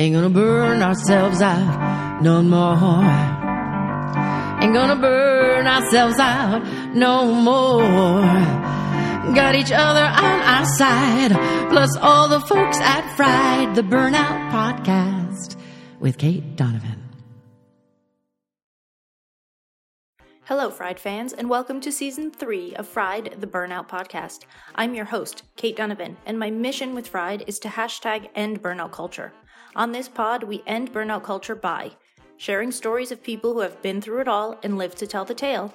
Ain't gonna burn ourselves out no more. Ain't gonna burn ourselves out no more. Got each other on our side, plus all the folks at Fried, the Burnout Podcast with Cait Donovan. Hello, Fried fans, and welcome to season three of Fried, the Burnout Podcast. I'm your host, Cait Donovan, and my mission with Fried is to hashtag end burnout culture. On this pod, we end burnout culture by sharing stories of people who have been through it all and lived to tell the tale,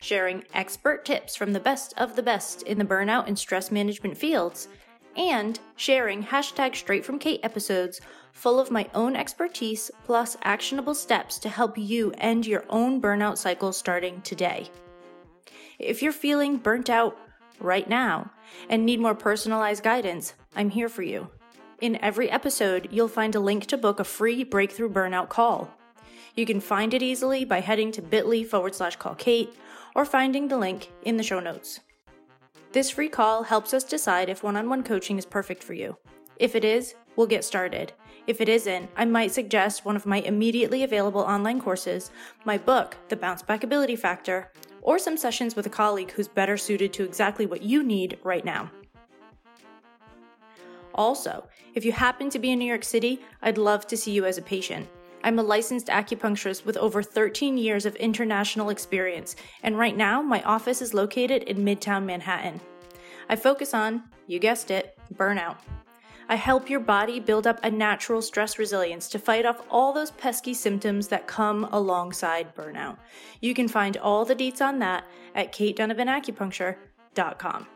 sharing expert tips from the best of the best in the burnout and stress management fields, and sharing hashtag straight from Cait episodes full of my own expertise plus actionable steps to help you end your own burnout cycle starting today. If you're feeling burnt out right now and need more personalized guidance, I'm here for you. In every episode, you'll find a link to book a free breakthrough burnout call. You can find it easily by heading to bit.ly forward slash call Cait or finding the link in the show notes. This free call helps us decide if one on one coaching is perfect for you. If it is, we'll get started. If it isn't, I might suggest one of my immediately available online courses, my book, The Bounce Back Ability Factor, or some sessions with a colleague who's better suited to exactly what you need right now. Also, if you happen to be in New York City, I'd love to see you as a patient. I'm a licensed acupuncturist with over 13 years of international experience, and right now my office is located in Midtown Manhattan. I focus on, you guessed it, burnout. I help your body build up a natural stress resilience to fight off all those pesky symptoms that come alongside burnout. You can find all the deets on that at caitdonovanacupuncture.com.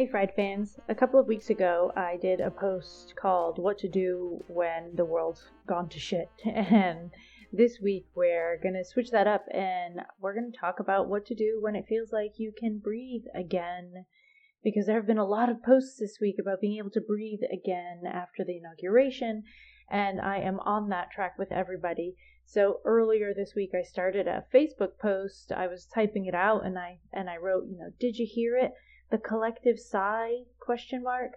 Hey, Fried fans. A couple of weeks ago, I did a post called What to Do When the World's Gone to Shit. And this week, we're going to switch that up and we're going to talk about what to do when it feels like you can breathe again because there have been a lot of posts this week about being able to breathe again after the inauguration, and I am on that track with everybody. So earlier this week I started a Facebook post. I was typing it out and I and I wrote, you know, did you hear it? The collective sigh question mark.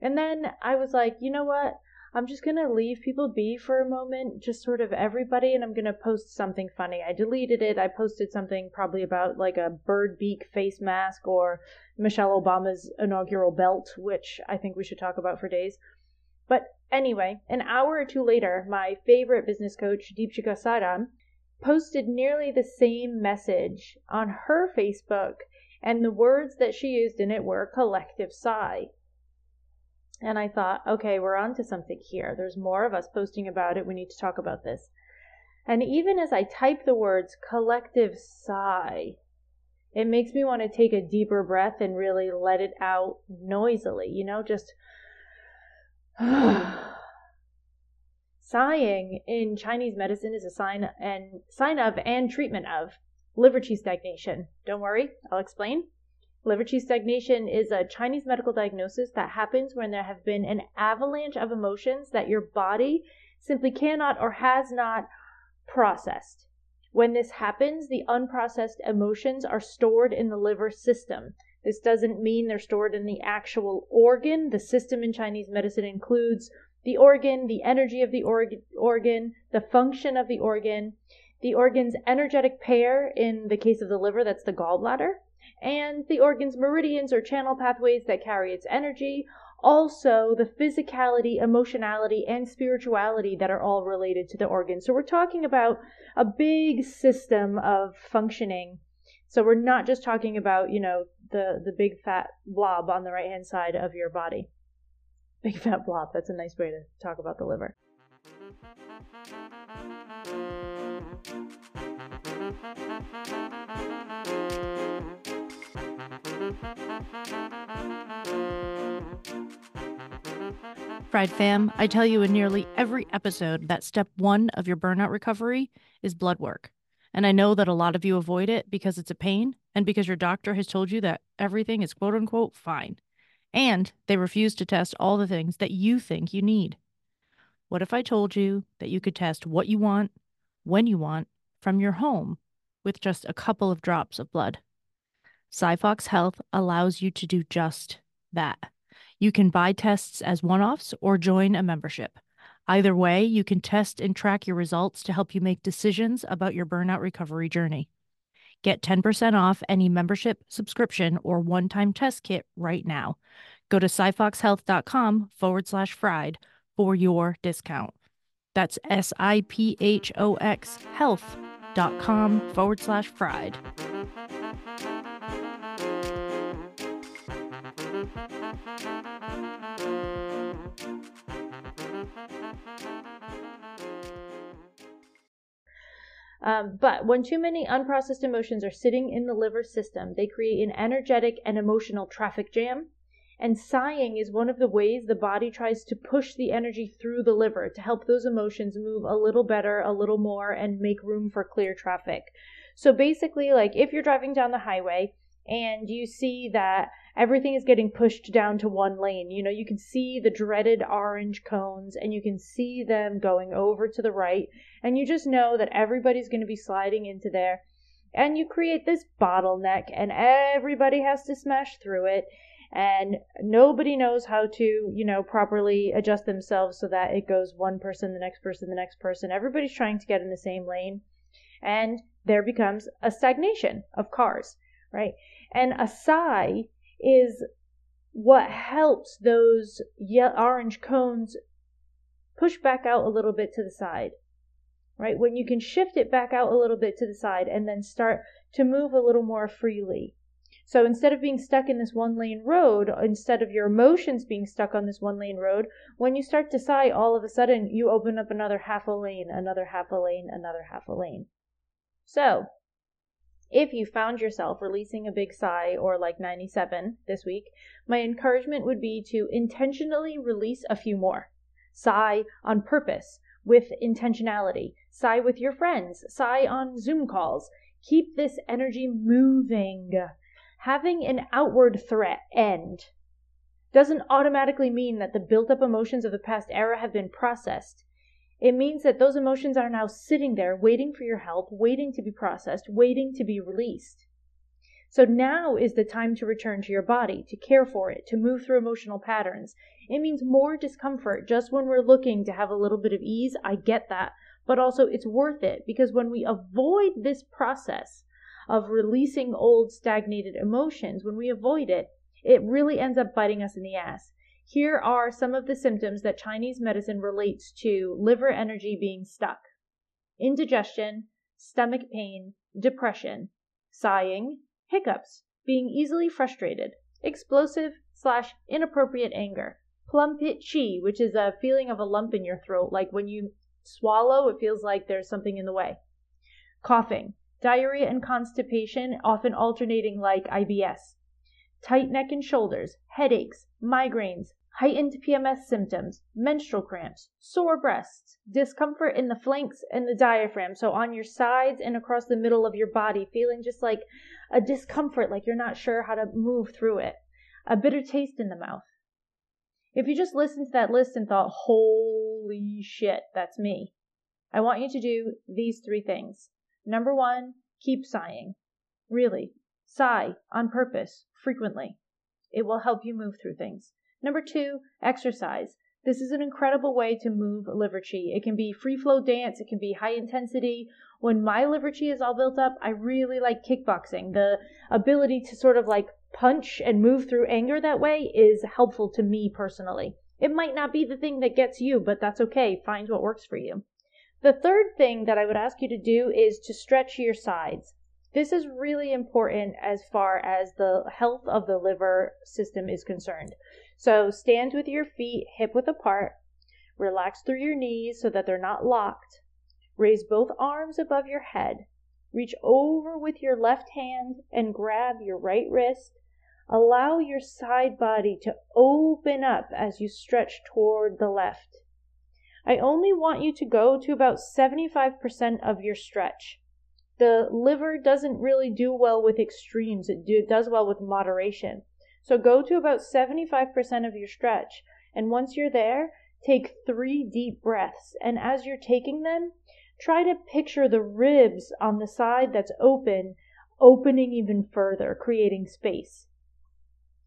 And then I was like, you know what? I'm just going to leave people be for a moment, just sort of everybody, and I'm going to post something funny. I deleted it. I posted something probably about like a bird beak face mask or Michelle Obama's inaugural belt, which I think we should talk about for days. But anyway, an hour or two later, my favorite business coach, Deepshikha Saran, posted nearly the same message on her Facebook, and the words that she used in it were collective sigh. And I thought, okay, we're on to something here. There's more of us posting about it. We need to talk about this. And even as I type the words collective sigh, it makes me want to take a deeper breath and really let it out noisily, you know, just sighing in Chinese medicine is a sign and sign of and treatment of liver qi stagnation. Don't worry, I'll explain. Liver qi stagnation is a Chinese medical diagnosis that happens when there have been an avalanche of emotions that your body simply cannot or has not processed. When this happens, the unprocessed emotions are stored in the liver system. This doesn't mean they're stored in the actual organ. The system in Chinese medicine includes the organ, the energy of the org- organ, the function of the organ, the organ's energetic pair, in the case of the liver, that's the gallbladder, and the organ's meridians or channel pathways that carry its energy, also the physicality, emotionality, and spirituality that are all related to the organ. So we're talking about a big system of functioning. So we're not just talking about, you know, the, the big fat blob on the right hand side of your body. Big fat blob, that's a nice way to talk about the liver. Fried fam, I tell you in nearly every episode that step one of your burnout recovery is blood work. And I know that a lot of you avoid it because it's a pain and because your doctor has told you that everything is quote unquote fine. And they refuse to test all the things that you think you need. What if I told you that you could test what you want, when you want, from your home with just a couple of drops of blood? SiPhox Health allows you to do just that. You can buy tests as one offs or join a membership. Either way, you can test and track your results to help you make decisions about your burnout recovery journey. Get 10% off any membership, subscription, or one time test kit right now. Go to siphoxhealth.com forward slash fried for your discount. That's S I P H O X health.com forward slash fried. Um, but when too many unprocessed emotions are sitting in the liver system, they create an energetic and emotional traffic jam. And sighing is one of the ways the body tries to push the energy through the liver to help those emotions move a little better, a little more, and make room for clear traffic. So basically, like if you're driving down the highway and you see that everything is getting pushed down to one lane. You know, you can see the dreaded orange cones and you can see them going over to the right. And you just know that everybody's going to be sliding into there. And you create this bottleneck and everybody has to smash through it. And nobody knows how to, you know, properly adjust themselves so that it goes one person, the next person, the next person. Everybody's trying to get in the same lane. And there becomes a stagnation of cars, right? And a sigh is what helps those ye- orange cones push back out a little bit to the side. Right? When you can shift it back out a little bit to the side and then start to move a little more freely. So instead of being stuck in this one lane road, instead of your emotions being stuck on this one lane road, when you start to sigh, all of a sudden you open up another half a lane, another half a lane, another half a lane. So if you found yourself releasing a big sigh or like 97 this week, my encouragement would be to intentionally release a few more. Sigh on purpose with intentionality. Sigh with your friends. Sigh on Zoom calls. Keep this energy moving. Having an outward threat end doesn't automatically mean that the built up emotions of the past era have been processed. It means that those emotions are now sitting there waiting for your help, waiting to be processed, waiting to be released. So now is the time to return to your body, to care for it, to move through emotional patterns. It means more discomfort just when we're looking to have a little bit of ease. I get that. But also, it's worth it because when we avoid this process of releasing old stagnated emotions, when we avoid it, it really ends up biting us in the ass. Here are some of the symptoms that Chinese medicine relates to liver energy being stuck indigestion, stomach pain, depression, sighing, hiccups, being easily frustrated, explosive slash inappropriate anger, plum pit chi, which is a feeling of a lump in your throat, like when you swallow, it feels like there's something in the way, coughing, diarrhea and constipation, often alternating like IBS, tight neck and shoulders, headaches, migraines, heightened PMS symptoms, menstrual cramps, sore breasts, discomfort in the flanks and the diaphragm, so on your sides and across the middle of your body, feeling just like a discomfort, like you're not sure how to move through it, a bitter taste in the mouth. If you just listened to that list and thought, holy shit, that's me, I want you to do these three things. Number one, keep sighing. Really, sigh on purpose, frequently. It will help you move through things. Number two, exercise. This is an incredible way to move liver chi. It can be free flow dance, it can be high intensity. When my liver chi is all built up, I really like kickboxing. The ability to sort of like punch and move through anger that way is helpful to me personally. It might not be the thing that gets you, but that's okay. Find what works for you. The third thing that I would ask you to do is to stretch your sides. This is really important as far as the health of the liver system is concerned. So stand with your feet hip width apart. Relax through your knees so that they're not locked. Raise both arms above your head. Reach over with your left hand and grab your right wrist. Allow your side body to open up as you stretch toward the left. I only want you to go to about 75% of your stretch. The liver doesn't really do well with extremes, it, do, it does well with moderation. So go to about 75% of your stretch. And once you're there, take three deep breaths. And as you're taking them, try to picture the ribs on the side that's open, opening even further, creating space.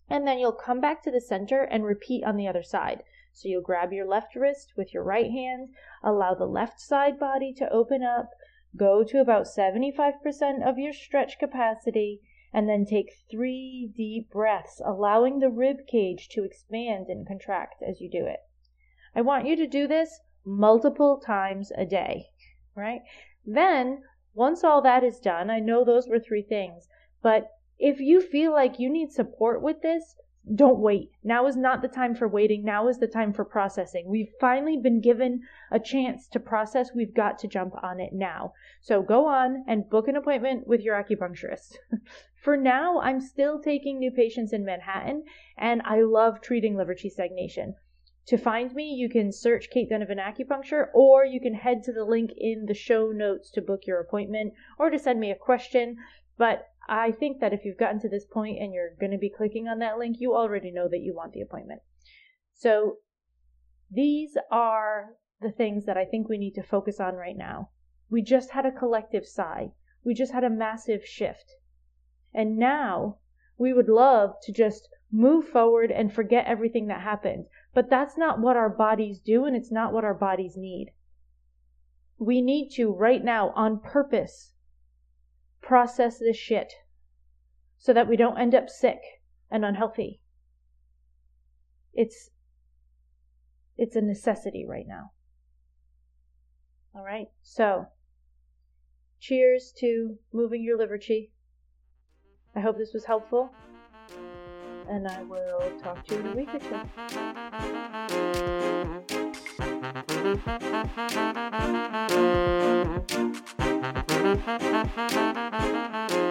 And then you'll come back to the center and repeat on the other side. So you'll grab your left wrist with your right hand, allow the left side body to open up, go to about 75% of your stretch capacity, and then take three deep breaths, allowing the rib cage to expand and contract as you do it. I want you to do this multiple times a day, right? Then, once all that is done, I know those were three things, but if you feel like you need support with this, don't wait. Now is not the time for waiting. Now is the time for processing. We've finally been given a chance to process. We've got to jump on it now. So go on and book an appointment with your acupuncturist. for now, I'm still taking new patients in Manhattan and I love treating liver qi stagnation. To find me, you can search Cait Donovan Acupuncture or you can head to the link in the show notes to book your appointment or to send me a question. But I think that if you've gotten to this point and you're going to be clicking on that link, you already know that you want the appointment. So these are the things that I think we need to focus on right now. We just had a collective sigh. We just had a massive shift. And now we would love to just move forward and forget everything that happened. But that's not what our bodies do and it's not what our bodies need. We need to right now on purpose process this shit so that we don't end up sick and unhealthy. It's it's a necessity right now. All right. So, cheers to moving your liver chi. I hope this was helpful. And I will talk to you in a week or two.